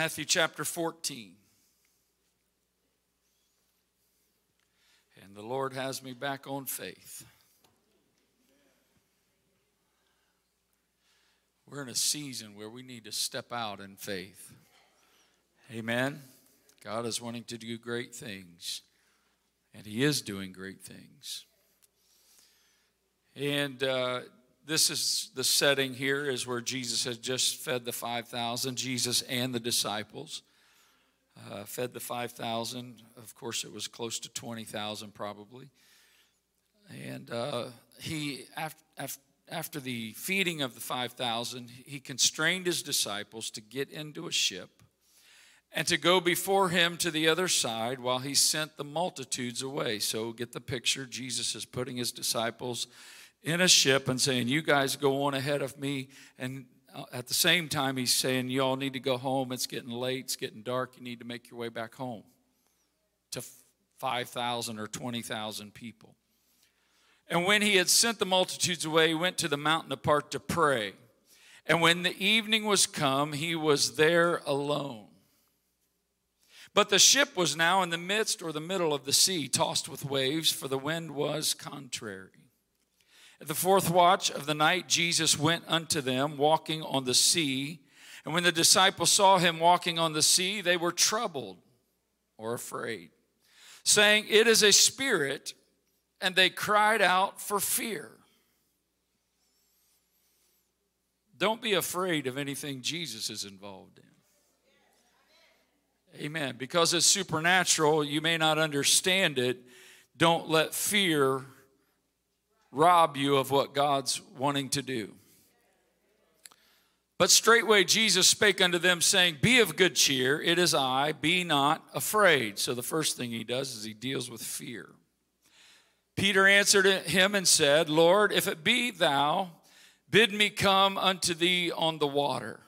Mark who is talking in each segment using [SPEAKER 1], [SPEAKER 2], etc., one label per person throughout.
[SPEAKER 1] Matthew chapter 14. And the Lord has me back on faith. We're in a season where we need to step out in faith. Amen. God is wanting to do great things, and He is doing great things. And uh, this is the setting here is where Jesus has just fed the 5,000, Jesus and the disciples. Uh, fed the 5,000. Of course, it was close to 20,000 probably. And uh, he, after, after the feeding of the 5,000, he constrained his disciples to get into a ship and to go before him to the other side while he sent the multitudes away. So get the picture. Jesus is putting his disciples in a ship and saying, You guys go on ahead of me. And uh, at the same time, he's saying, You all need to go home. It's getting late, it's getting dark. You need to make your way back home to 5,000 or 20,000 people. And when he had sent the multitudes away, he went to the mountain apart to pray. And when the evening was come, he was there alone. But the ship was now in the midst or the middle of the sea, tossed with waves, for the wind was contrary. At the fourth watch of the night, Jesus went unto them, walking on the sea. And when the disciples saw him walking on the sea, they were troubled or afraid, saying, It is a spirit, and they cried out for fear. Don't be afraid of anything Jesus is involved in. Amen. Because it's supernatural, you may not understand it. Don't let fear rob you of what God's wanting to do. But straightway Jesus spake unto them, saying, Be of good cheer, it is I, be not afraid. So the first thing he does is he deals with fear. Peter answered him and said, Lord, if it be thou, bid me come unto thee on the water.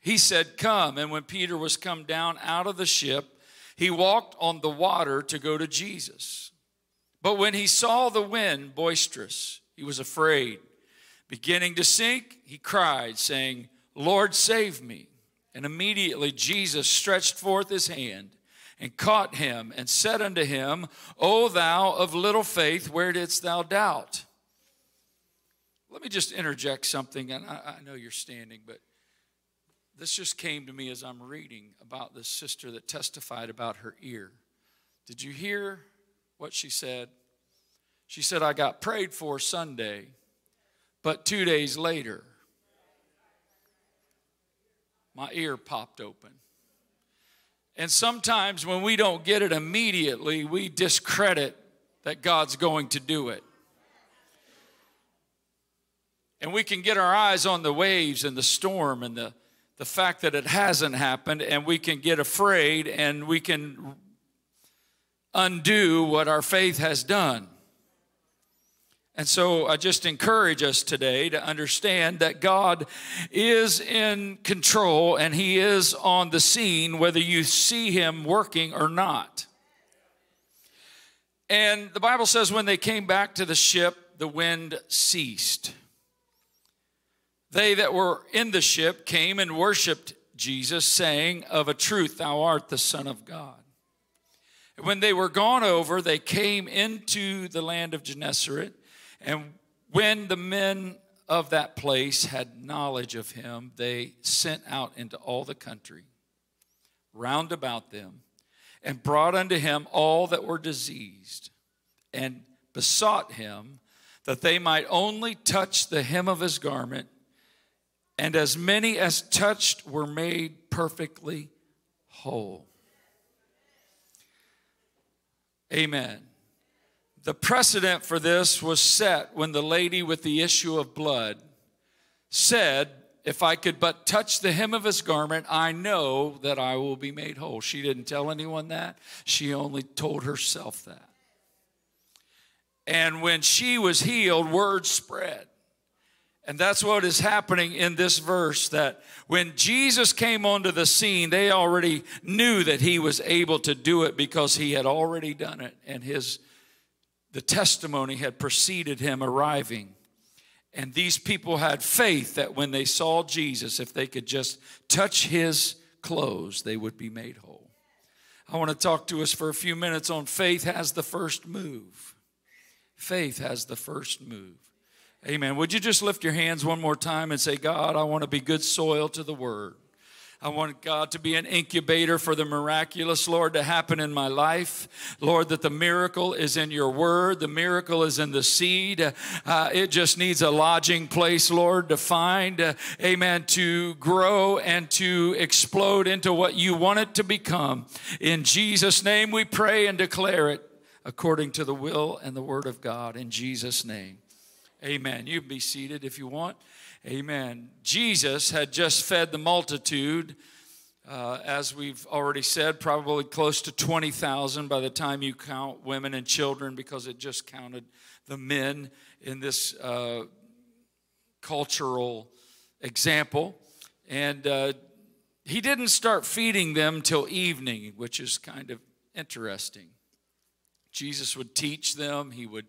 [SPEAKER 1] He said, Come. And when Peter was come down out of the ship, he walked on the water to go to Jesus. But when he saw the wind boisterous, he was afraid. Beginning to sink, he cried, saying, Lord, save me. And immediately Jesus stretched forth his hand and caught him and said unto him, O thou of little faith, where didst thou doubt? Let me just interject something, and I, I know you're standing, but this just came to me as I'm reading about this sister that testified about her ear. Did you hear what she said? She said, I got prayed for Sunday, but two days later, my ear popped open. And sometimes when we don't get it immediately, we discredit that God's going to do it. And we can get our eyes on the waves and the storm and the the fact that it hasn't happened, and we can get afraid and we can undo what our faith has done. And so I just encourage us today to understand that God is in control and He is on the scene, whether you see Him working or not. And the Bible says when they came back to the ship, the wind ceased. They that were in the ship came and worshiped Jesus, saying, Of a truth, thou art the Son of God. When they were gone over, they came into the land of Gennesaret. And when the men of that place had knowledge of him, they sent out into all the country round about them and brought unto him all that were diseased and besought him that they might only touch the hem of his garment and as many as touched were made perfectly whole. Amen. The precedent for this was set when the lady with the issue of blood said, If I could but touch the hem of his garment, I know that I will be made whole. She didn't tell anyone that, she only told herself that. And when she was healed, word spread. And that's what is happening in this verse that when Jesus came onto the scene, they already knew that he was able to do it because he had already done it and his the testimony had preceded him arriving. And these people had faith that when they saw Jesus, if they could just touch his clothes, they would be made whole. I want to talk to us for a few minutes on faith has the first move. Faith has the first move. Amen. Would you just lift your hands one more time and say, God, I want to be good soil to the word. I want God to be an incubator for the miraculous, Lord, to happen in my life. Lord, that the miracle is in your word, the miracle is in the seed. Uh, it just needs a lodging place, Lord, to find, uh, amen, to grow and to explode into what you want it to become. In Jesus' name we pray and declare it according to the will and the word of God. In Jesus' name. Amen. You can be seated if you want. Amen. Jesus had just fed the multitude, uh, as we've already said, probably close to 20,000 by the time you count women and children, because it just counted the men in this uh, cultural example. And uh, he didn't start feeding them till evening, which is kind of interesting. Jesus would teach them, he would,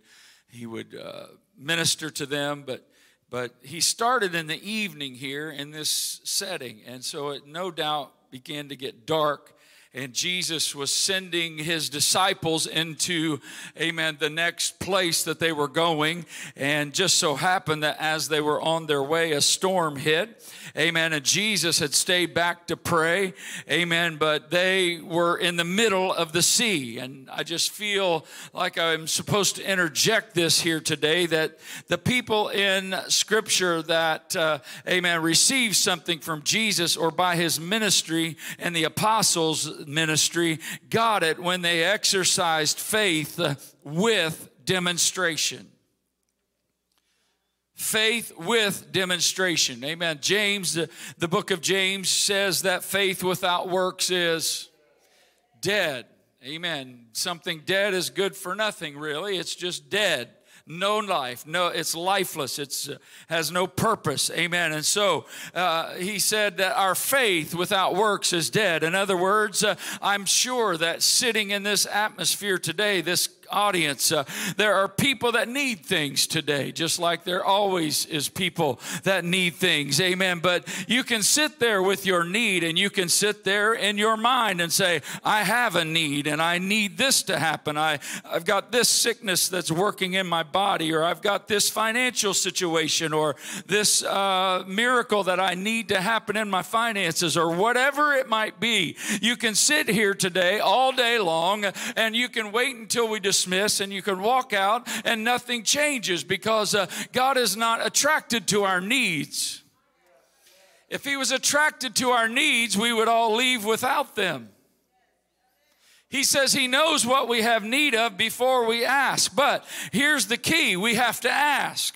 [SPEAKER 1] he would uh, minister to them, but but he started in the evening here in this setting. And so it no doubt began to get dark and Jesus was sending his disciples into, amen, the next place that they were going. And just so happened that as they were on their way, a storm hit, amen. And Jesus had stayed back to pray, amen. But they were in the middle of the sea. And I just feel like I'm supposed to interject this here today that the people in Scripture that, uh, amen, received something from Jesus or by his ministry and the apostles ministry got it when they exercised faith uh, with demonstration. Faith with demonstration. Amen. James, the, the book of James says that faith without works is dead. Amen. Something dead is good for nothing, really. It's just dead no life. No it's lifeless. It's uh, has no purpose. Amen. And so uh, he said that our faith without works is dead. In other words uh, i'm sure that sitting in this atmosphere today this audience. Uh, there are people that need things today, just like there always is people that need things. Amen. But you can sit there with your need and you can sit there in your mind and say, I have a need and I need this to happen. I, I've got this sickness that's working in my body, or I've got this financial situation, or this uh, miracle that I need to happen in my finances, or whatever it might be. You can sit here today all day long and you can wait until we just dismiss and you can walk out and nothing changes because uh, God is not attracted to our needs. If He was attracted to our needs, we would all leave without them. He says He knows what we have need of before we ask. But here's the key we have to ask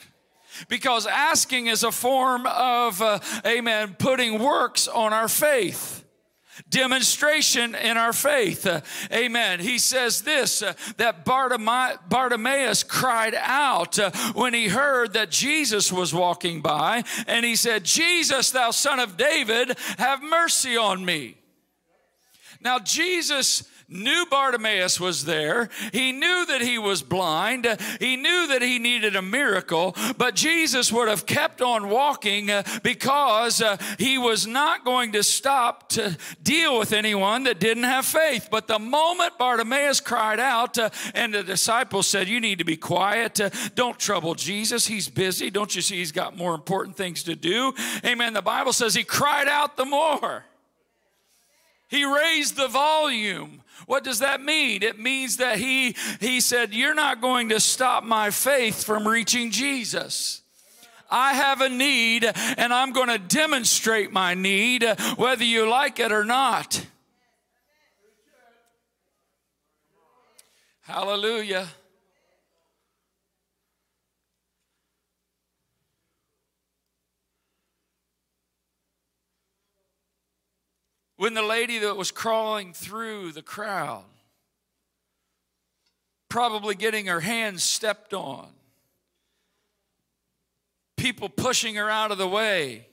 [SPEAKER 1] because asking is a form of, uh, amen, putting works on our faith demonstration in our faith. Uh, amen. He says this uh, that Bartimaeus cried out uh, when he heard that Jesus was walking by, and he said, Jesus, thou son of David, have mercy on me. Now, Jesus knew Bartimaeus was there. He knew that he was blind. He knew that he needed a miracle, but Jesus would have kept on walking uh, because uh, he was not going to stop to deal with anyone that didn't have faith. But the moment Bartimaeus cried out, uh, and the disciples said, You need to be quiet. Don't trouble Jesus. He's busy. Don't you see he's got more important things to do? Amen. The Bible says he cried out the more. He raised the volume. What does that mean? It means that he, he said, You're not going to stop my faith from reaching Jesus. I have a need and I'm going to demonstrate my need whether you like it or not. Hallelujah. When the lady that was crawling through the crowd, probably getting her hands stepped on, people pushing her out of the way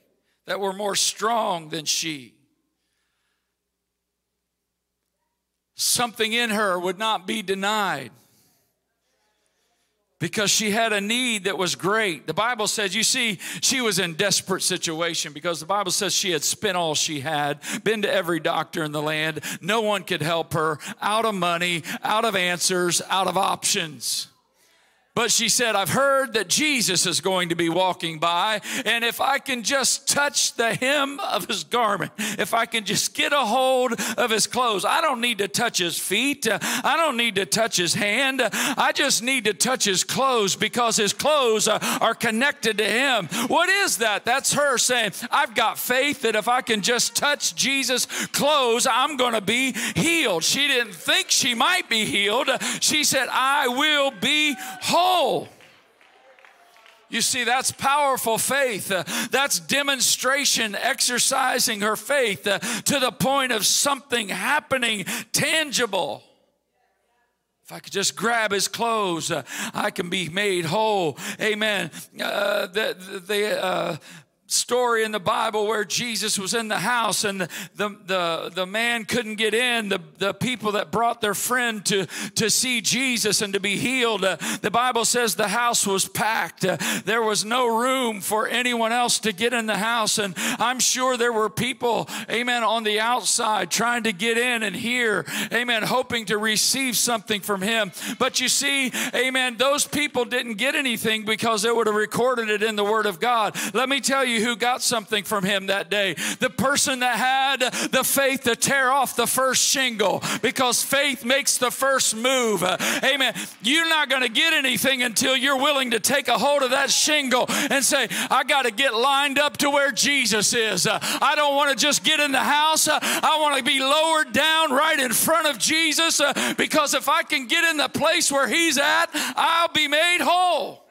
[SPEAKER 1] that were more strong than she. Something in her would not be denied. Because she had a need that was great. The Bible says, you see, she was in desperate situation because the Bible says she had spent all she had, been to every doctor in the land. No one could help her, out of money, out of answers, out of options. But she said, I've heard that Jesus is going to be walking by, and if I can just touch the hem of his garment, if I can just get a hold of his clothes, I don't need to touch his feet, I don't need to touch his hand, I just need to touch his clothes because his clothes are connected to him. What is that? That's her saying, I've got faith that if I can just touch Jesus' clothes, I'm going to be healed. She didn't think she might be healed. She said, I will be whole whole. You see, that's powerful faith. Uh, that's demonstration, exercising her faith uh, to the point of something happening tangible. If I could just grab his clothes, uh, I can be made whole. Amen. The, the, story in the Bible where Jesus was in the house and the, the, the, the, man couldn't get in. The, the people that brought their friend to, to see Jesus and to be healed, uh, the Bible says the house was packed. Uh, there was no room for anyone else to get in the house. And I'm sure there were people, amen, on the outside trying to get in and hear, amen, hoping to receive something from him. But you see, amen, those people didn't get anything because they would have recorded it in the Word of God. Let me tell you, who got something from him that day. The person that had the faith to tear off the first shingle because faith makes the first move. Amen. You're not going to get anything until you're willing to take a hold of that shingle and say, I got to get lined up to where Jesus is. I don't want to just get in the house. I want to be lowered down right in front of Jesus because if I can get in the place where he's at, I'll be made whole.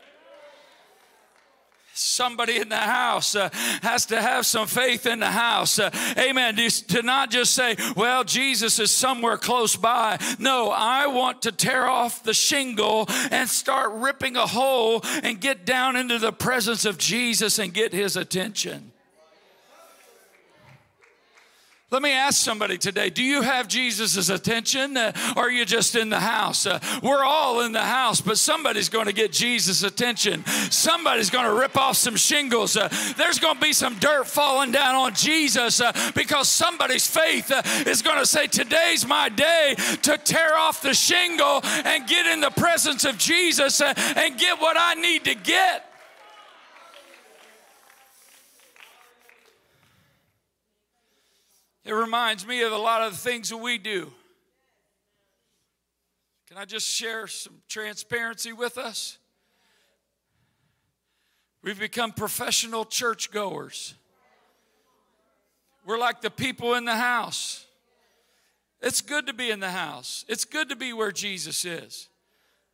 [SPEAKER 1] Somebody in the house uh, has to have some faith in the house. Uh, amen. To not just say, well, Jesus is somewhere close by. No, I want to tear off the shingle and start ripping a hole and get down into the presence of Jesus and get his attention. Let me ask somebody today do you have Jesus' attention uh, or are you just in the house? Uh, we're all in the house, but somebody's going to get Jesus' attention. Somebody's going to rip off some shingles. Uh, there's going to be some dirt falling down on Jesus uh, because somebody's faith uh, is going to say, Today's my day to tear off the shingle and get in the presence of Jesus uh, and get what I need to get. It reminds me of a lot of the things that we do. Can I just share some transparency with us? We've become professional churchgoers. We're like the people in the house. It's good to be in the house, it's good to be where Jesus is.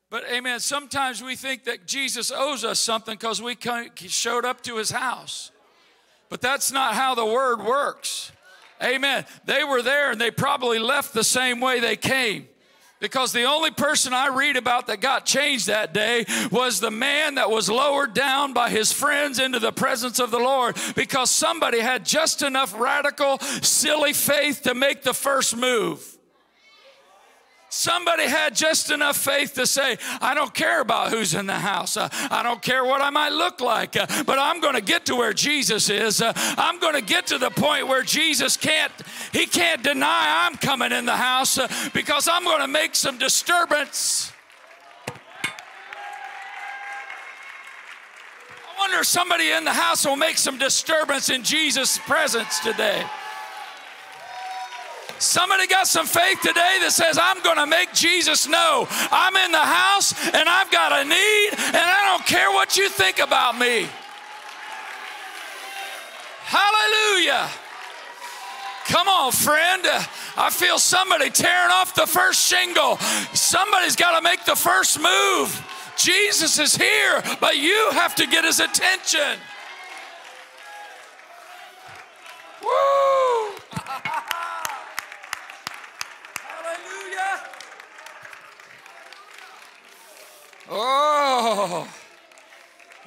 [SPEAKER 1] But amen, sometimes we think that Jesus owes us something because we showed up to his house. But that's not how the word works. Amen. They were there and they probably left the same way they came. Because the only person I read about that got changed that day was the man that was lowered down by his friends into the presence of the Lord because somebody had just enough radical, silly faith to make the first move. Somebody had just enough faith to say, I don't care about who's in the house. Uh, I don't care what I might look like, uh, but I'm going to get to where Jesus is. Uh, I'm going to get to the point where Jesus can't, he can't deny I'm coming in the house uh, because I'm going to make some disturbance. I wonder if somebody in the house will make some disturbance in Jesus' presence today. Somebody got some faith today that says, I'm going to make Jesus know I'm in the house and I've got a need and I don't care what you think about me. Hallelujah. Come on, friend. I feel somebody tearing off the first shingle. Somebody's got to make the first move. Jesus is here, but you have to get his attention. Woo! Oh,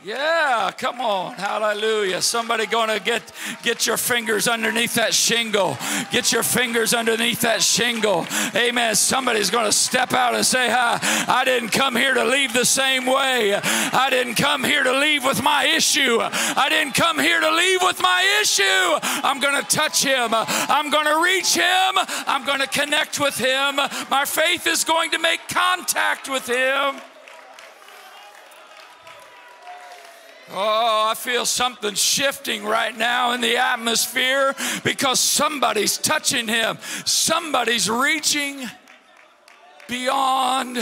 [SPEAKER 1] Yeah, come on. Hallelujah. Somebody going to get get your fingers underneath that shingle. Get your fingers underneath that shingle. Amen. Somebody's going to step out and say, I, I didn't come here to leave the same way. I didn't come here to leave with my issue. I didn't come here to leave with my issue. I'm going to touch him. I'm going to reach him. I'm going to connect with him. My faith is going to make contact with him. Oh, I feel something shifting right now in the atmosphere because somebody's touching him. Somebody's reaching beyond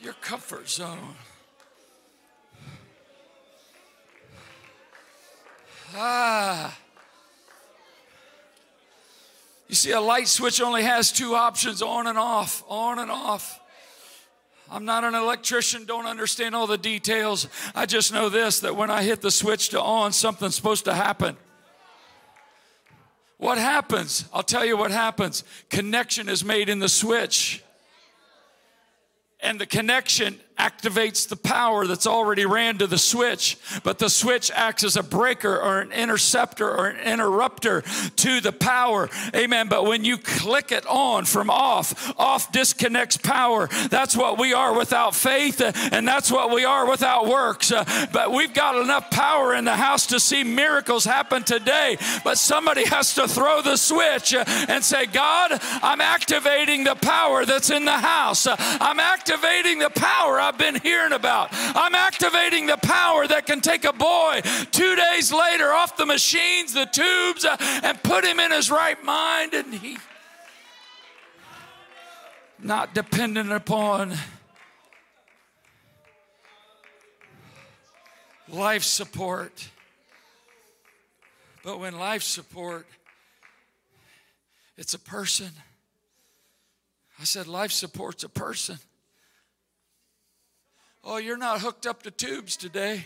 [SPEAKER 1] your comfort zone. Ah. You see, a light switch only has two options on and off, on and off. I'm not an electrician, don't understand all the details. I just know this that when I hit the switch to on, something's supposed to happen. What happens? I'll tell you what happens. Connection is made in the switch. And the connection activates the power that's already ran to the switch, but the switch acts as a breaker or an interceptor or an interrupter to the power. Amen. But when you click it on from off, off disconnects power. That's what we are without faith, uh, and that's what we are without works. Uh, but we've got enough power in the house to see miracles happen today. But somebody has to throw the switch uh, and say, God, I'm activating the power that's in the house. I'm activating the power I've been hearing about. I'm activating the power that can take a boy two days later off the machines, the tubes, uh, and put him in his right mind, and he not dependent upon life support. But when life support, it's a person. I said, life support's a person. Oh, you're not hooked up to tubes today.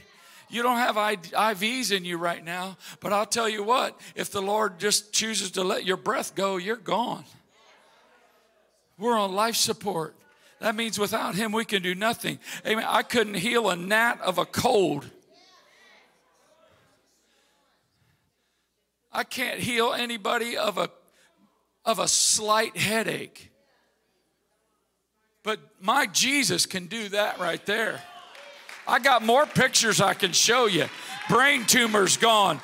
[SPEAKER 1] You don't have IVs in you right now. But I'll tell you what, if the Lord just chooses to let your breath go, you're gone. We're on life support. That means without Him, we can do nothing. Amen. I couldn't heal a gnat of a cold. I can't heal anybody of a, of a slight headache. But my Jesus can do that right there. I got more pictures I can show you. Brain tumors gone.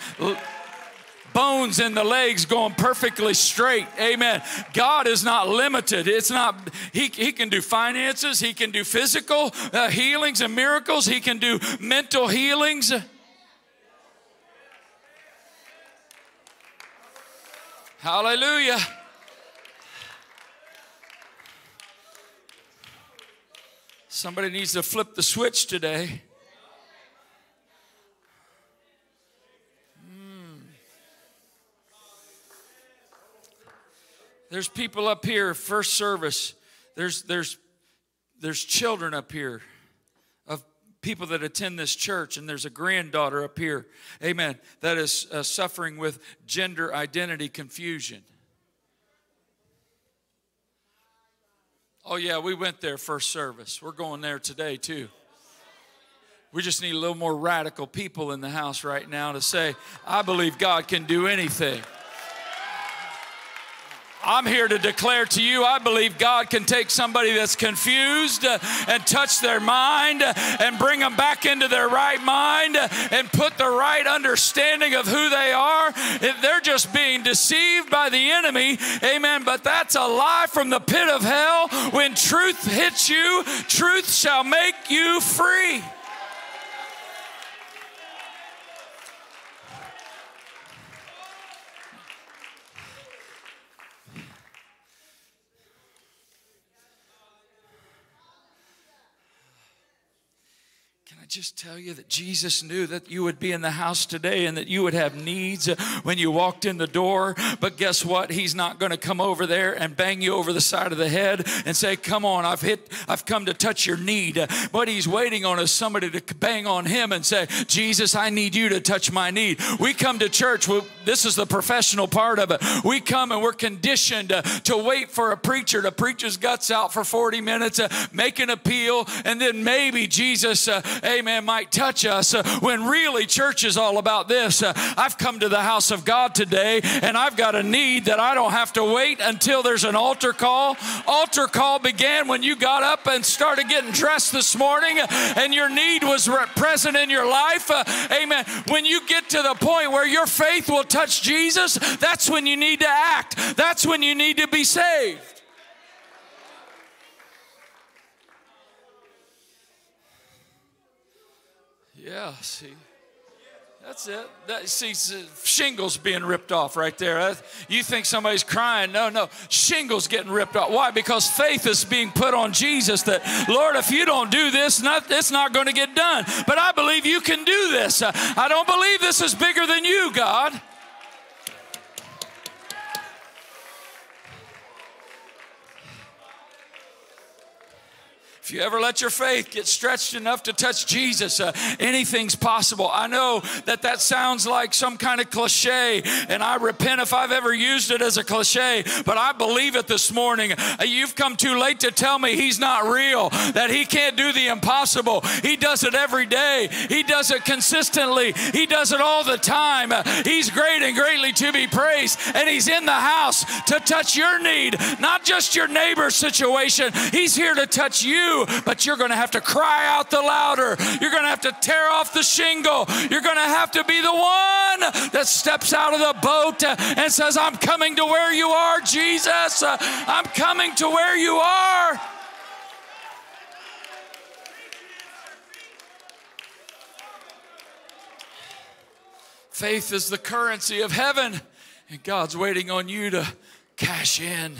[SPEAKER 1] Bones in the legs going perfectly straight. Amen. God is not limited. It's not, He, he can do finances, He can do physical uh, healings and miracles, He can do mental healings. Hallelujah. Somebody needs to flip the switch today. Hmm. There's people up here, first service. There's, there's, there's children up here of people that attend this church, and there's a granddaughter up here, amen, that is uh, suffering with gender identity confusion. Oh, yeah, we went there first service. We're going there today, too. We just need a little more radical people in the house right now to say, I believe God can do anything. I'm here to declare to you, I believe God can take somebody that's confused uh, and touch their mind uh, and bring them back into their right mind uh, and put the right understanding of who they are. If they're just being deceived by the enemy, amen. But that's a lie from the pit of hell. When truth hits you, truth shall make you free. Just tell you that Jesus knew that you would be in the house today and that you would have needs when you walked in the door. But guess what? He's not going to come over there and bang you over the side of the head and say, Come on, I've hit, I've come to touch your need. What he's waiting on is somebody to bang on him and say, Jesus, I need you to touch my need. We come to church, this is the professional part of it. We come and we're conditioned to wait for a preacher to preach his guts out for 40 minutes, make an appeal, and then maybe Jesus uh, amen, might touch us uh, when really church is all about this. Uh, I've come to the house of God today and I've got a need that I don't have to wait until there's an altar call. Altar call began when you got up and started getting dressed this morning and your need was present in your life. Uh, amen. When you get to the point where your faith will touch Jesus, that's when you need to act. That's when you need to be saved. Yeah, see. That's it. That, see, shingles being ripped off right there. You think somebody's crying. No, no. Shingles getting ripped off. Why? Because faith is being put on Jesus that, Lord, if you don't do this, not, it's not going to get done. But I believe you can do this. I don't believe this is bigger than you, God. If you ever let your faith get stretched enough to touch Jesus, uh, anything's possible. I know that that sounds like some kind of cliche, and I repent if I've ever used it as a cliche, but I believe it this morning. Uh, you've come too late to tell me He's not real, that He can't do the impossible. He does it every day, He does it consistently, He does it all the time. Uh, he's great and greatly to be praised, and He's in the house to touch your need, not just your neighbor's situation. He's here to touch you but you're going to have to cry out the louder. You're going to have to tear off the shingle. You're going to have to be the one that steps out of the boat and says, I'm coming to where you are, Jesus. I'm coming to where you are. Faith is the currency of heaven, and God's waiting on you to cash in.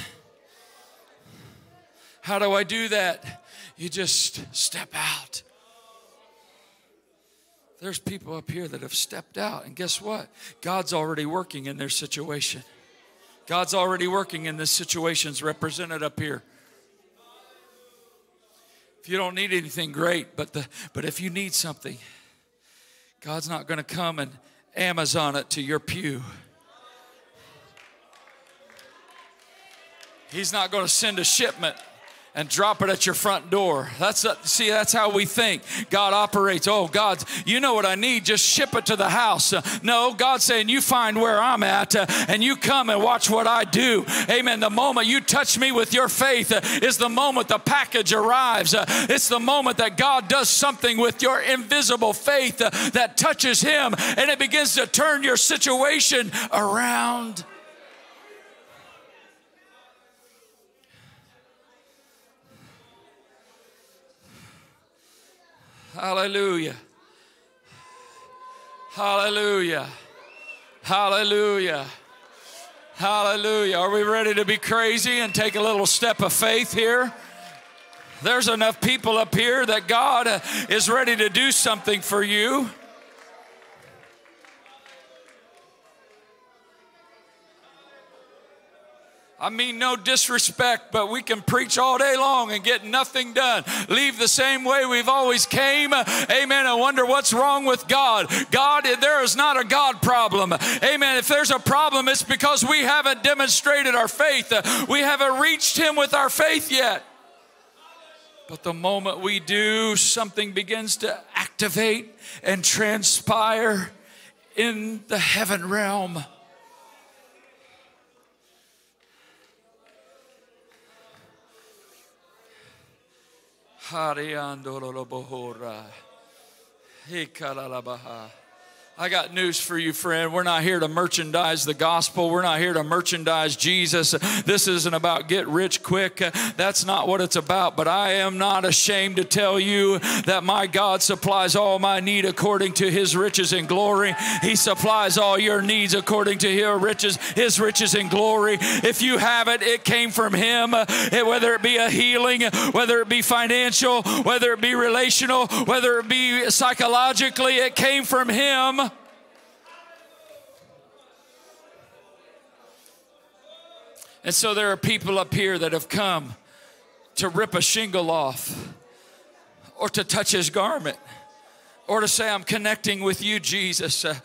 [SPEAKER 1] How do I do that? you just step out. There's people up here that have stepped out, and guess what? God's already working in their situation. God's already working in this situations represented up here. If you don't need anything, great, but the but if you need something, God's not going to come and Amazon it to your pew. He's not going to send a shipment and drop it at your front door. That's a, see, that's how we think. God operates. Oh, God, you know what I need? Just ship it to the house. Uh, no, God's saying, you find where I'm at uh, and you come and watch what I do. Amen. The moment you touch me with your faith uh, is the moment the package arrives. Uh, it's the moment that God does something with your invisible faith uh, that touches Him and it begins to turn your situation around. Hallelujah. Hallelujah. Hallelujah. Hallelujah. Are we ready to be crazy and take a little step of faith here? There's enough people up here that God uh, is ready to do something for you. I mean, no disrespect, but we can preach all day long and get nothing done. Leave the same way we've always came. Amen. I wonder what's wrong with God. God, there is not a God problem. Amen. If there's a problem, it's because we haven't demonstrated our faith. We haven't reached Him with our faith yet. But the moment we do, something begins to activate and transpire in the heaven realm. Hariandolo Bohora. Hikala la Baha. I got news for you, friend. We're not here to merchandise the gospel. We're not here to merchandise Jesus. This isn't about get rich quick. That's not what it's about. But I am not ashamed to tell you that my God supplies all my need according to his riches and glory. He supplies all your needs according to his riches, his riches and glory. If you have it, it came from him. Whether it be a healing, whether it be financial, whether it be relational, whether it be psychologically, it came from him. And so there are people up here that have come to rip a shingle off or to touch his garment. or to say, I'm connecting with you, Jesus. Uh,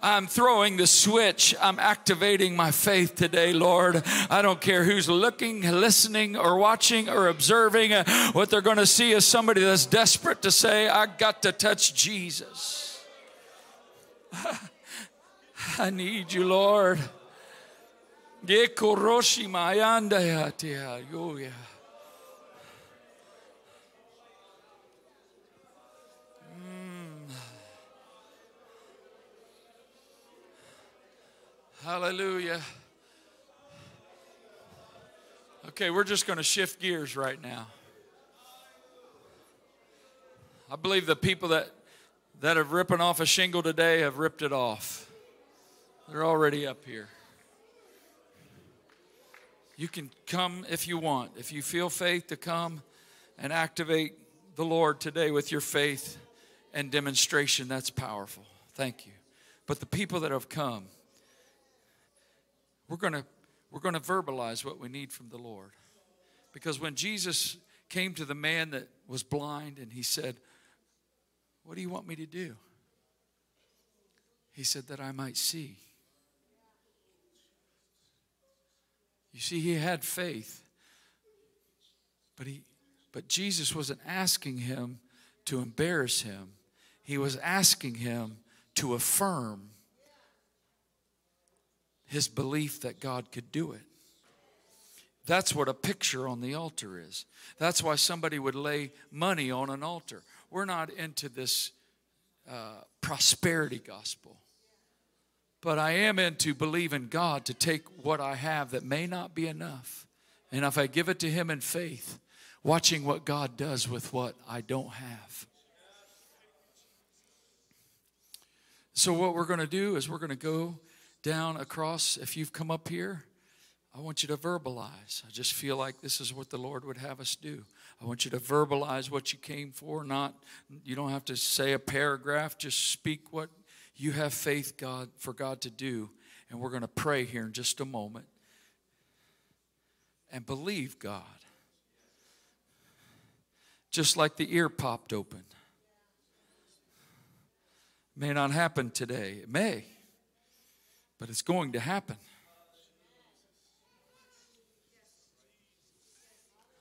[SPEAKER 1] I'm throwing the switch. I'm activating my faith today, Lord. I don't care who's looking, listening, or watching or observing. Uh, what they're going to see is somebody that's desperate to say, I got to touch Jesus. I need you, Lord. Hallelujah. Hmm. Hallelujah. Okay, we're just going to shift gears right now. I believe the people that that have ripping off a shingle today have ripped it off. They're already up here. You can come if you want. If you feel faith to come and activate the Lord today with your faith and demonstration, that's powerful. Thank you. But the people that have come, we're going to we're going to verbalize what we need from the Lord. Because when Jesus came to the man that was blind and he said, What do you want me to do? He said, That I might see. You see, he had faith, but, he, but Jesus wasn't asking him to embarrass him, he was asking him to affirm his belief that God could do it. That's what a picture on the altar is. That's why somebody would lay money on an altar. We're not into this uh, prosperity gospel. But I am into believing God to take what I have that may not be enough. And if I give it to Him in faith, watching what God does with what I don't have. So, what we're going to do is we're going to go down across, if you've come up here, I want you to verbalize. I just feel like this is what the Lord would have us do. I want you to verbalize what you came for, not you don't have to say a paragraph, just speak what you have faith God for God to do. And we're going to pray here in just a moment. And believe God. Just like the ear popped open. May not happen today. It may but it's going to happen.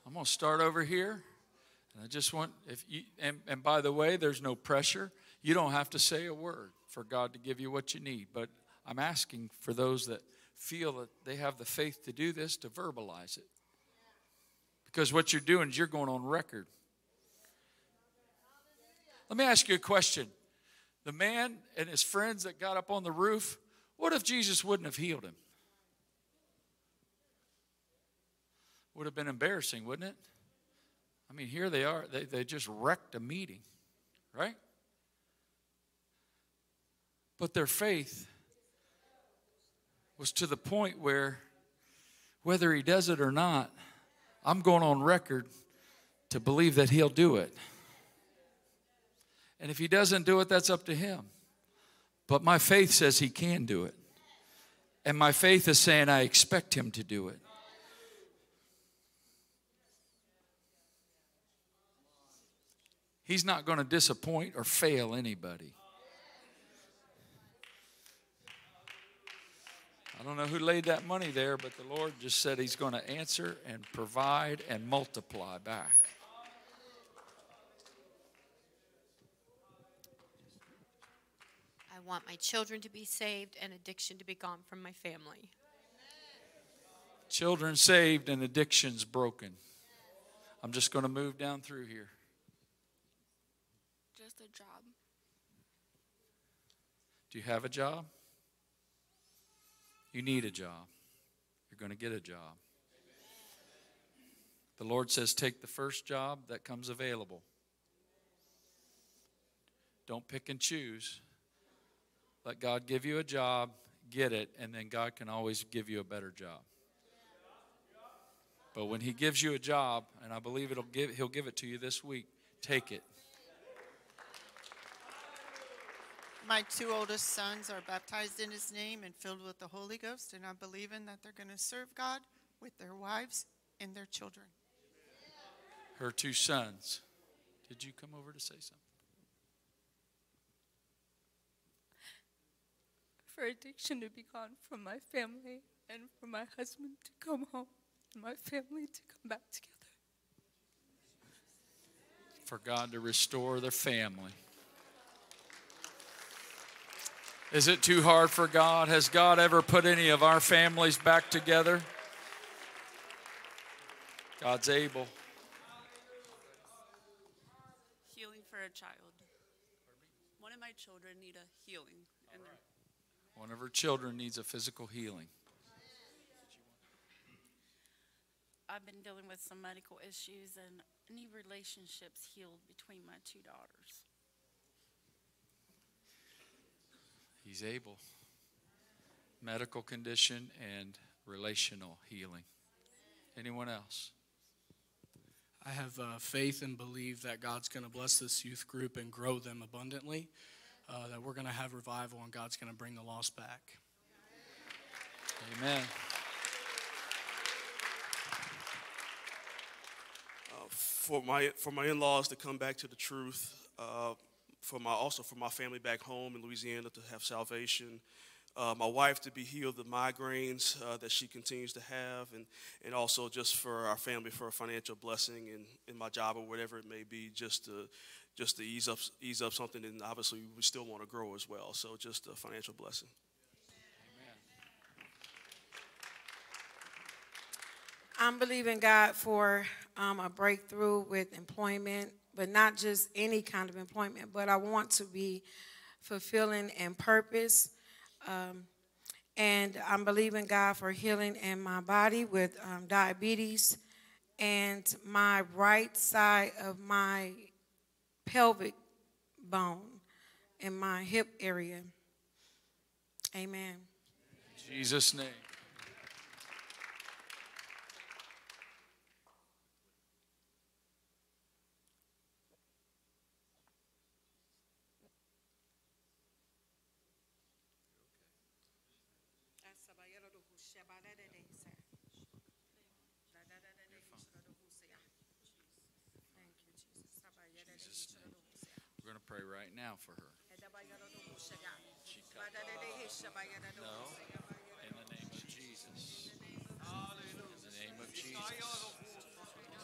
[SPEAKER 1] I'm going to start over here. And I just want, if you, and, and by the way, there's no pressure. You don't have to say a word for God to give you what you need. But I'm asking for those that feel that they have the faith to do this to verbalize it. Because what you're doing is you're going on record. Let me ask you a question. The man and his friends that got up on the roof, what if Jesus wouldn't have healed him? Would have been embarrassing, wouldn't it? I mean, here they are. They, they just wrecked a meeting, right? But their faith was to the point where, whether he does it or not, I'm going on record to believe that he'll do it. And if he doesn't do it, that's up to him. But my faith says he can do it. And my faith is saying I expect him to do it. He's not going to disappoint or fail anybody. Don't know who laid that money there, but the Lord just said He's going to answer and provide and multiply back.
[SPEAKER 2] I want my children to be saved and addiction to be gone from my family.
[SPEAKER 1] Children saved and addictions broken. I'm just going to move down through here.
[SPEAKER 3] Just a job.
[SPEAKER 1] Do you have a job? You need a job. You're going to get a job. The Lord says, take the first job that comes available. Don't pick and choose. Let God give you a job, get it, and then God can always give you a better job. But when He gives you a job, and I believe it'll give, He'll give it to you this week, take it.
[SPEAKER 4] my two oldest sons are baptized in his name and filled with the Holy Ghost, and I believe in that they're going to serve God with their wives and their children.
[SPEAKER 1] Her two sons. Did you come over to say something?
[SPEAKER 3] For addiction to be gone from my family and for my husband to come home and my family to come back together.
[SPEAKER 1] For God to restore the family. Is it too hard for God? Has God ever put any of our families back together? God's able.
[SPEAKER 5] Healing for a child. One of my children need a healing. They're
[SPEAKER 1] One of her children needs a physical healing.
[SPEAKER 5] I've been dealing with some medical issues and need relationships healed between my two daughters.
[SPEAKER 1] He's able. Medical condition and relational healing. Anyone else?
[SPEAKER 6] I have uh, faith and believe that God's going to bless this youth group and grow them abundantly. Uh, that we're going to have revival and God's going to bring the lost back.
[SPEAKER 1] Amen.
[SPEAKER 7] uh, for my for my in-laws to come back to the truth, uh, for my also for my family back home in Louisiana to have salvation, uh, my wife to be healed of migraines uh, that she continues to have, and and also just for our family for a financial blessing in, in my job or whatever it may be, just to just to ease up ease up something, and obviously we still want to grow as well. So just a financial blessing. Amen.
[SPEAKER 8] I'm believing God for um, a breakthrough with employment, but not just any kind of employment, but I want to be fulfilling and purpose. Um, and I'm believing God for healing in my body with um, diabetes and my right side of my pelvic bone in my hip area. Amen.
[SPEAKER 1] In Jesus' name. Now for her. No. In the name of Jesus. In the name of Jesus.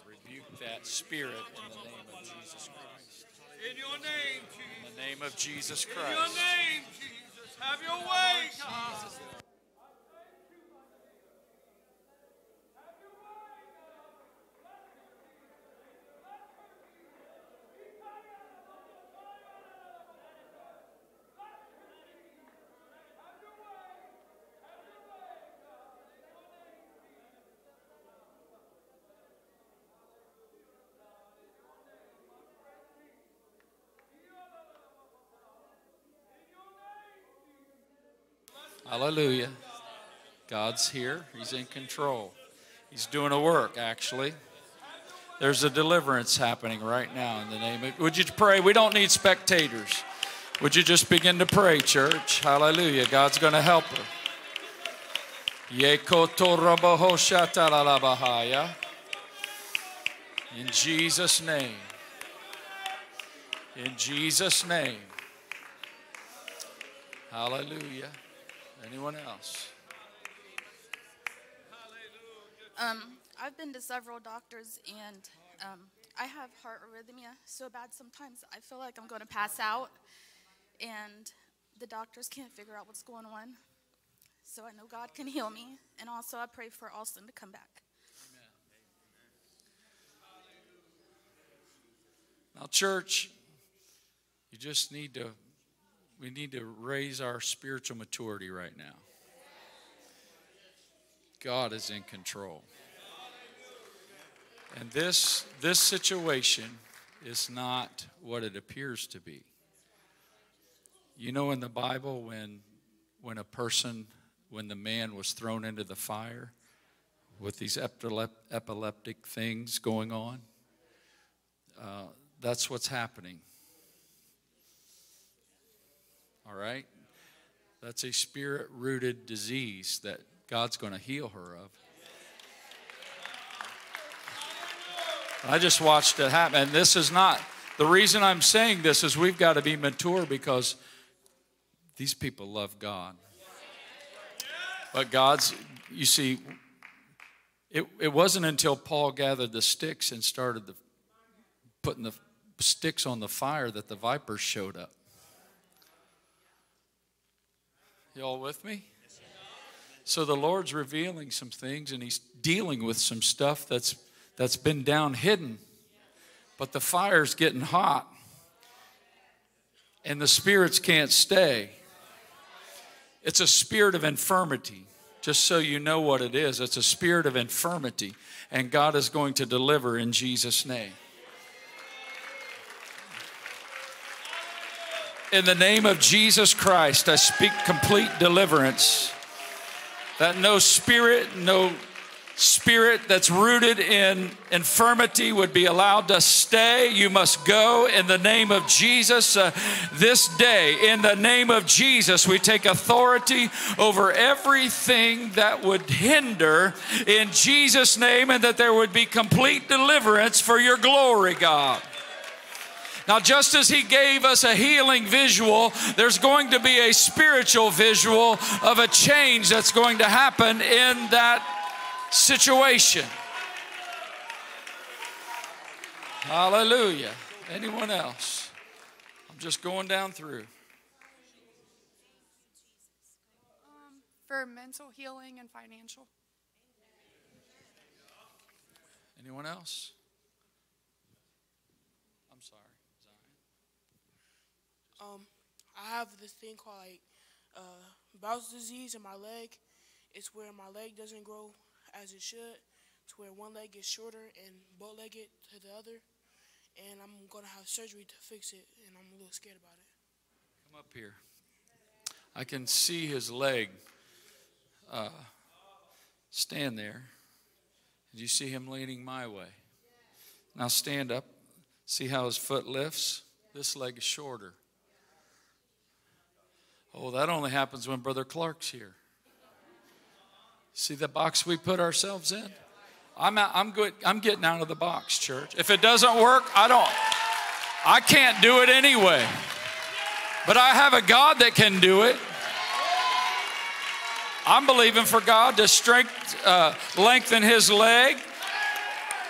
[SPEAKER 1] Rebuke that spirit in the name of Jesus Christ.
[SPEAKER 9] In your name,
[SPEAKER 1] In the name of Jesus
[SPEAKER 9] In your name, Jesus. Have your way, God.
[SPEAKER 1] Hallelujah. God's here. He's in control. He's doing a work, actually. There's a deliverance happening right now in the name of. Would you pray? We don't need spectators. Would you just begin to pray, church? Hallelujah. God's going to help her. In Jesus' name. In Jesus' name. Hallelujah. Anyone else?
[SPEAKER 10] Um, I've been to several doctors and um, I have heart arrhythmia so bad sometimes I feel like I'm going to pass out and the doctors can't figure out what's going on. So I know God can heal me and also I pray for Austin to come back.
[SPEAKER 1] Now, church, you just need to, we need to raise our spiritual maturity right now. God is in control. And this, this situation is not what it appears to be. You know, in the Bible, when, when a person, when the man was thrown into the fire with these epilep- epileptic things going on, uh, that's what's happening. All right? That's a spirit rooted disease that God's going to heal her of. I just watched it happen. And this is not, the reason I'm saying this is we've got to be mature because these people love God. But God's, you see, it, it wasn't until Paul gathered the sticks and started the, putting the sticks on the fire that the vipers showed up. Y'all with me? So the Lord's revealing some things and He's dealing with some stuff that's, that's been down hidden. But the fire's getting hot and the spirits can't stay. It's a spirit of infirmity. Just so you know what it is, it's a spirit of infirmity, and God is going to deliver in Jesus' name. In the name of Jesus Christ, I speak complete deliverance. That no spirit, no spirit that's rooted in infirmity would be allowed to stay. You must go in the name of Jesus uh, this day. In the name of Jesus, we take authority over everything that would hinder in Jesus' name and that there would be complete deliverance for your glory, God. Now, just as he gave us a healing visual, there's going to be a spiritual visual of a change that's going to happen in that situation. Hallelujah. Anyone else? I'm just going down through.
[SPEAKER 11] Um, for mental healing and financial.
[SPEAKER 1] Anyone else? I'm sorry.
[SPEAKER 12] Um, I have this thing called like uh, Bowles disease in my leg. It's where my leg doesn't grow as it should, to where one leg is shorter and bow-legged to the other. And I'm gonna have surgery to fix it, and I'm a little scared about it.
[SPEAKER 1] Come up here. I can see his leg uh, stand there. Did you see him leaning my way? Now stand up. See how his foot lifts? This leg is shorter. Oh, that only happens when Brother Clark's here. See the box we put ourselves in? I'm, out, I'm, good, I'm getting out of the box, church. If it doesn't work, I don't, I can't do it anyway. But I have a God that can do it. I'm believing for God to strength, uh, lengthen his leg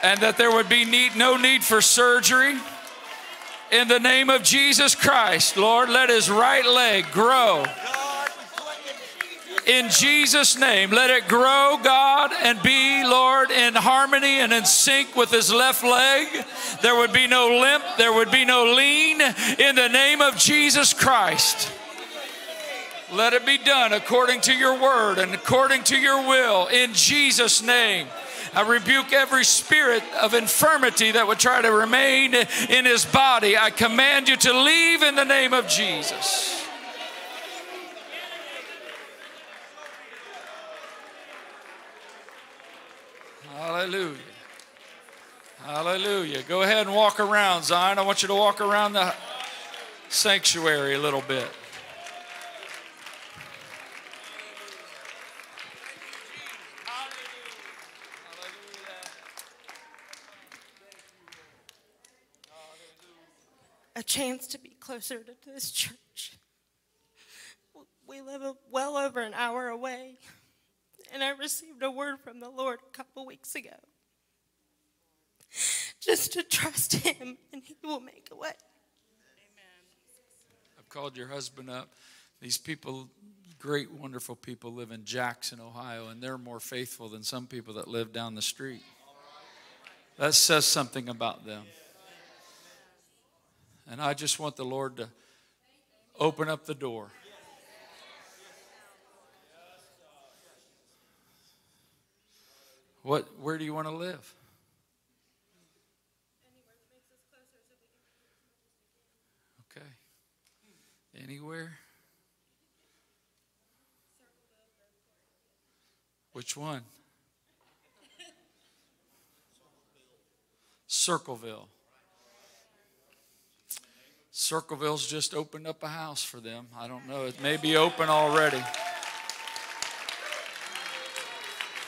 [SPEAKER 1] and that there would be need, no need for surgery. In the name of Jesus Christ, Lord, let his right leg grow in Jesus' name. Let it grow, God, and be, Lord, in harmony and in sync with his left leg. There would be no limp, there would be no lean in the name of Jesus Christ. Let it be done according to your word and according to your will in Jesus' name. I rebuke every spirit of infirmity that would try to remain in his body. I command you to leave in the name of Jesus. Hallelujah. Hallelujah. Go ahead and walk around, Zion. I want you to walk around the sanctuary a little bit.
[SPEAKER 13] A chance to be closer to this church. We live well over an hour away, and I received a word from the Lord a couple weeks ago. Just to trust Him, and He will make a way. Amen.
[SPEAKER 1] I've called your husband up. These people, great, wonderful people, live in Jackson, Ohio, and they're more faithful than some people that live down the street. That says something about them. And I just want the Lord to open up the door. What, where do you want to live? Okay. Anywhere? Which one? Circleville. Circleville's just opened up a house for them. I don't know. It may be open already.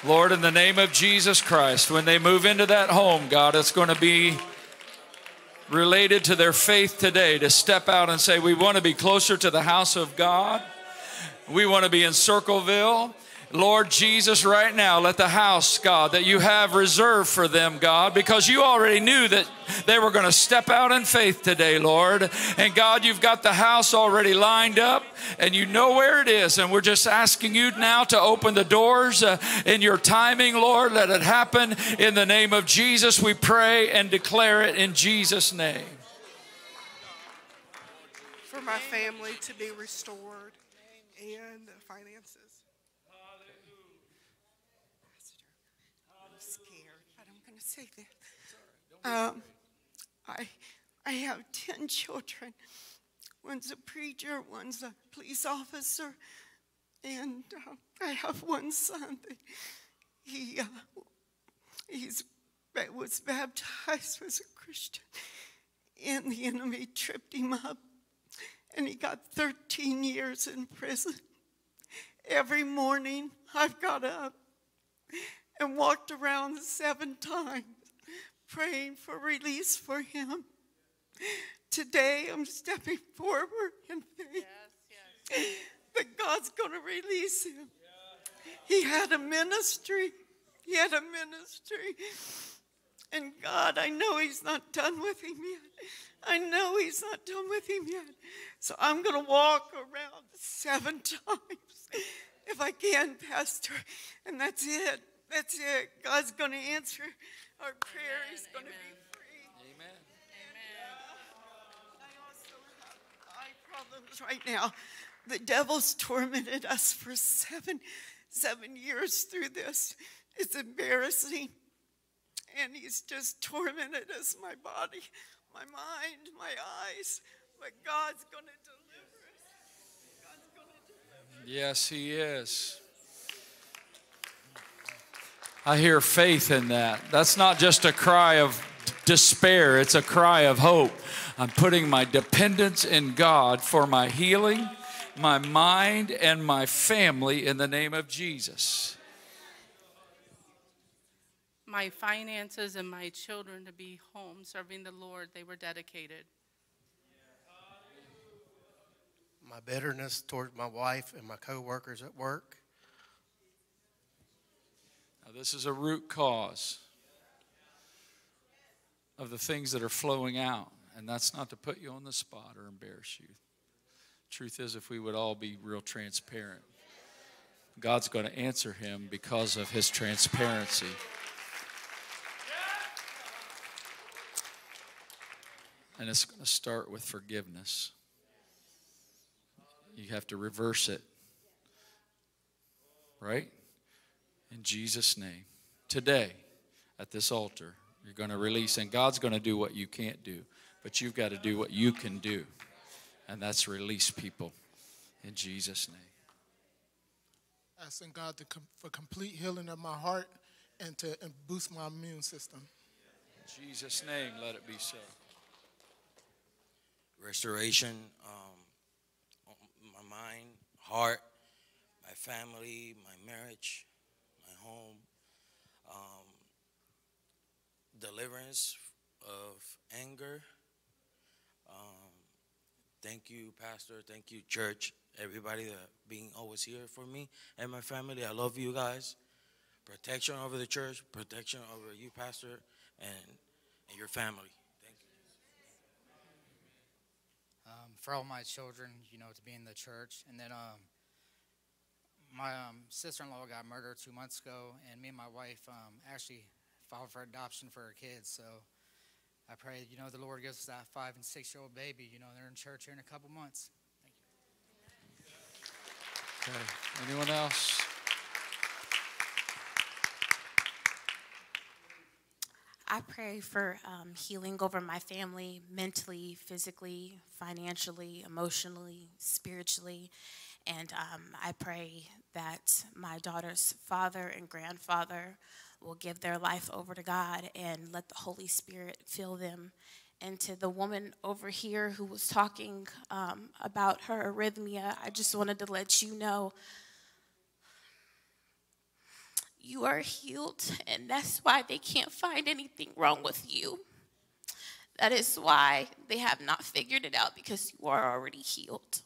[SPEAKER 1] Lord, in the name of Jesus Christ, when they move into that home, God, it's going to be related to their faith today to step out and say, We want to be closer to the house of God. We want to be in Circleville. Lord Jesus, right now, let the house, God, that you have reserved for them, God, because you already knew that they were going to step out in faith today, Lord. And God, you've got the house already lined up and you know where it is. And we're just asking you now to open the doors uh, in your timing, Lord. Let it happen in the name of Jesus. We pray and declare it in Jesus' name.
[SPEAKER 14] For my family to be restored and finances.
[SPEAKER 4] I'm scared, but I'm going to say that. Um, I, I have 10 children. One's a preacher, one's a police officer, and uh, I have one son that he uh, he's was baptized as a Christian, and the enemy tripped him up, and he got 13 years in prison. Every morning I've got up and walked around seven times praying for release for him. Today I'm stepping forward in faith that God's going to release him. He had a ministry. He had a ministry. And God, I know He's not done with him yet. I know He's not done with him yet. So I'm going to walk around seven times if I can, Pastor. And that's it. That's it. God's going to answer our prayer. He's going to be free.
[SPEAKER 1] Amen.
[SPEAKER 4] I also have eye problems right now. The devil's tormented us for seven, seven years through this. It's embarrassing. And he's just tormented us, my body, my mind, my eyes. But God's going to deliver us. God's going to deliver us.
[SPEAKER 1] Yes, He is. I hear faith in that. That's not just a cry of despair, it's a cry of hope. I'm putting my dependence in God for my healing, my mind, and my family in the name of Jesus.
[SPEAKER 15] My finances and my children to be home serving the Lord, they were dedicated.
[SPEAKER 16] My bitterness towards my wife and my coworkers at work.
[SPEAKER 1] This is a root cause of the things that are flowing out, and that's not to put you on the spot or embarrass you. Truth is, if we would all be real transparent, God's going to answer him because of his transparency. And it's going to start with forgiveness. You have to reverse it. Right? In Jesus' name. Today, at this altar, you're going to release, and God's going to do what you can't do, but you've got to do what you can do, and that's release people in Jesus' name.
[SPEAKER 17] Asking God to com- for complete healing of my heart and to and boost my immune system.
[SPEAKER 1] In Jesus' name, let it be so.
[SPEAKER 18] restoration, um, my mind, heart, my family, my marriage, my home, um, deliverance of anger. Um, thank you, Pastor. Thank you, church. Everybody that being always here for me and my family. I love you guys. Protection over the church, protection over you, Pastor, and, and your family. Thank you.
[SPEAKER 19] Um, for all my children, you know, to be in the church. And then um, my um, sister-in-law got murdered two months ago, and me and my wife um, actually filed for adoption for her kids. So I pray, you know, the Lord gives us that five and six-year-old baby. You know, they're in church here in a couple months. Thank you.
[SPEAKER 1] Okay. Anyone else?
[SPEAKER 2] I pray for um, healing over my family mentally, physically, financially, emotionally, spiritually. And um, I pray that my daughter's father and grandfather will give their life over to God and let the Holy Spirit fill them. And to the woman over here who was talking um, about her arrhythmia, I just wanted to let you know you are healed, and that's why they can't find anything wrong with you. That is why they have not figured it out because you are already healed.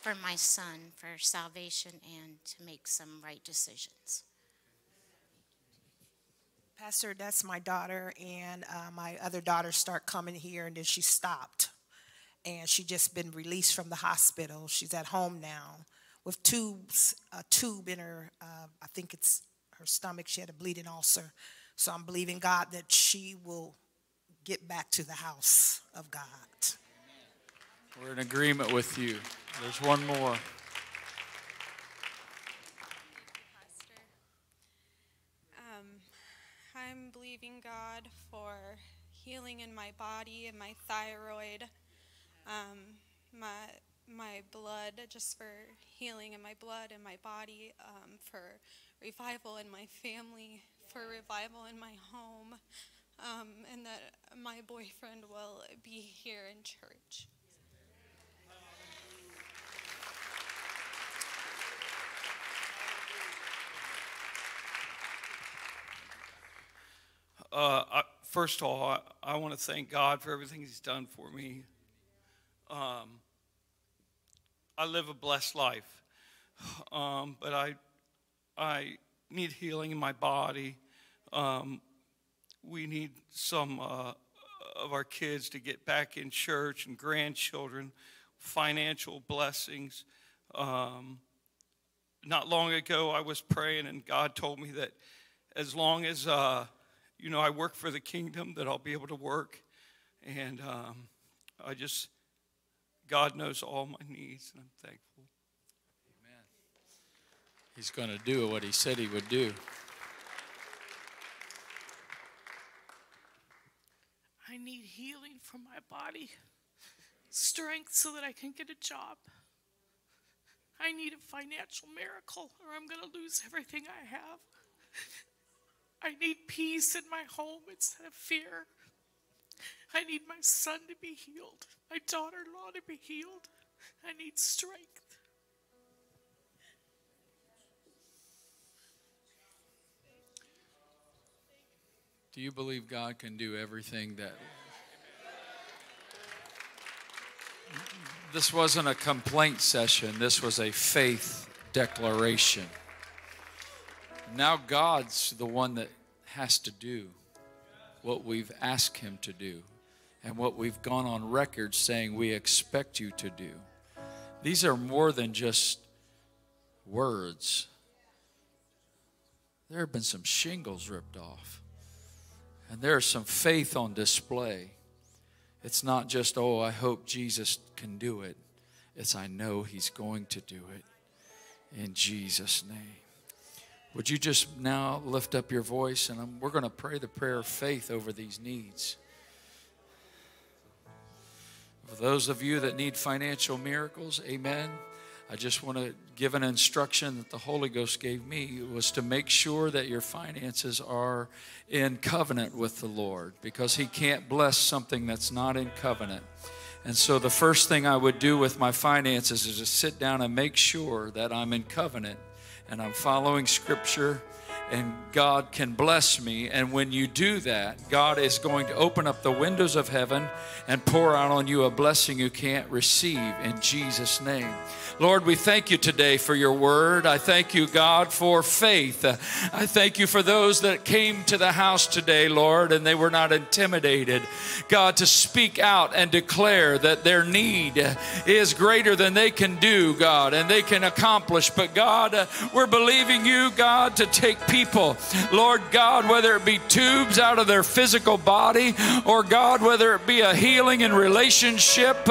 [SPEAKER 20] For my son for salvation and to make some right decisions.
[SPEAKER 21] Pastor, that's my daughter, and uh, my other daughter start coming here, and then she stopped, and she just been released from the hospital. She's at home now with tubes, a tube in her. Uh, I think it's her stomach. She had a bleeding ulcer, so I'm believing God that she will get back to the house of God.
[SPEAKER 1] We're in agreement with you. There's one more.
[SPEAKER 22] I'm believing God for healing in my body and my thyroid, um, my my blood, just for healing in my blood and my body, um, for revival in my family, for revival in my home, um, and that my boyfriend will be here in church.
[SPEAKER 9] Uh, I, first of all, I, I want to thank God for everything He's done for me. Um, I live a blessed life, um, but I, I need healing in my body. Um, we need some uh, of our kids to get back in church and grandchildren, financial blessings. Um, not long ago, I was praying, and God told me that as long as uh, you know, I work for the kingdom, that I'll be able to work. And um, I just, God knows all my needs, and I'm thankful.
[SPEAKER 1] Amen. He's going to do what he said he would do.
[SPEAKER 23] I need healing from my body, strength so that I can get a job. I need a financial miracle, or I'm going to lose everything I have. I need peace in my home instead of fear. I need my son to be healed, my daughter in law to be healed. I need strength.
[SPEAKER 1] Do you believe God can do everything that. This wasn't a complaint session, this was a faith declaration. Now God's the one that has to do what we've asked Him to do and what we've gone on record saying we expect you to do. These are more than just words. There have been some shingles ripped off, and there's some faith on display. It's not just, oh, I hope Jesus can do it. It's, I know He's going to do it in Jesus' name. Would you just now lift up your voice and I'm, we're going to pray the prayer of faith over these needs. For those of you that need financial miracles, amen. I just want to give an instruction that the Holy Ghost gave me was to make sure that your finances are in covenant with the Lord because He can't bless something that's not in covenant. And so the first thing I would do with my finances is to sit down and make sure that I'm in covenant and I'm following Scripture, and God can bless me. And when you do that, God is going to open up the windows of heaven and pour out on you a blessing you can't receive in Jesus' name. Lord, we thank you today for your word. I thank you, God, for faith. I thank you for those that came to the house today, Lord, and they were not intimidated. God, to speak out and declare that their need is greater than they can do, God, and they can accomplish. But God, we're believing you, God, to take people, Lord God, whether it be tubes out of their physical body or God, whether it be a healing in relationship.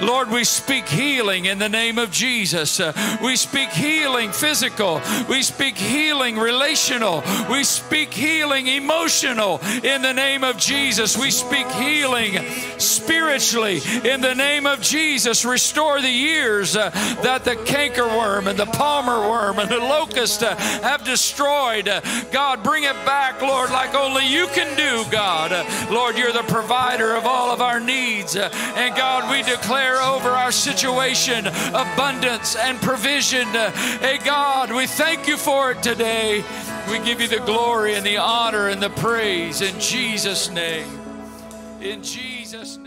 [SPEAKER 1] Lord, we speak healing in the name of Jesus. Jesus. Uh, we speak healing physical. We speak healing relational. We speak healing emotional in the name of Jesus. We speak healing spiritually in the name of Jesus. Restore the years uh, that the cankerworm and the palmer worm and the locust uh, have destroyed. Uh, God, bring it back, Lord, like only you can do, God. Uh, Lord, you're the provider of all of our needs. Uh, and God, we declare over our situation abundance and provision. Hey, God, we thank you for it today. We give you the glory and the honor and the praise in Jesus' name. In Jesus' name.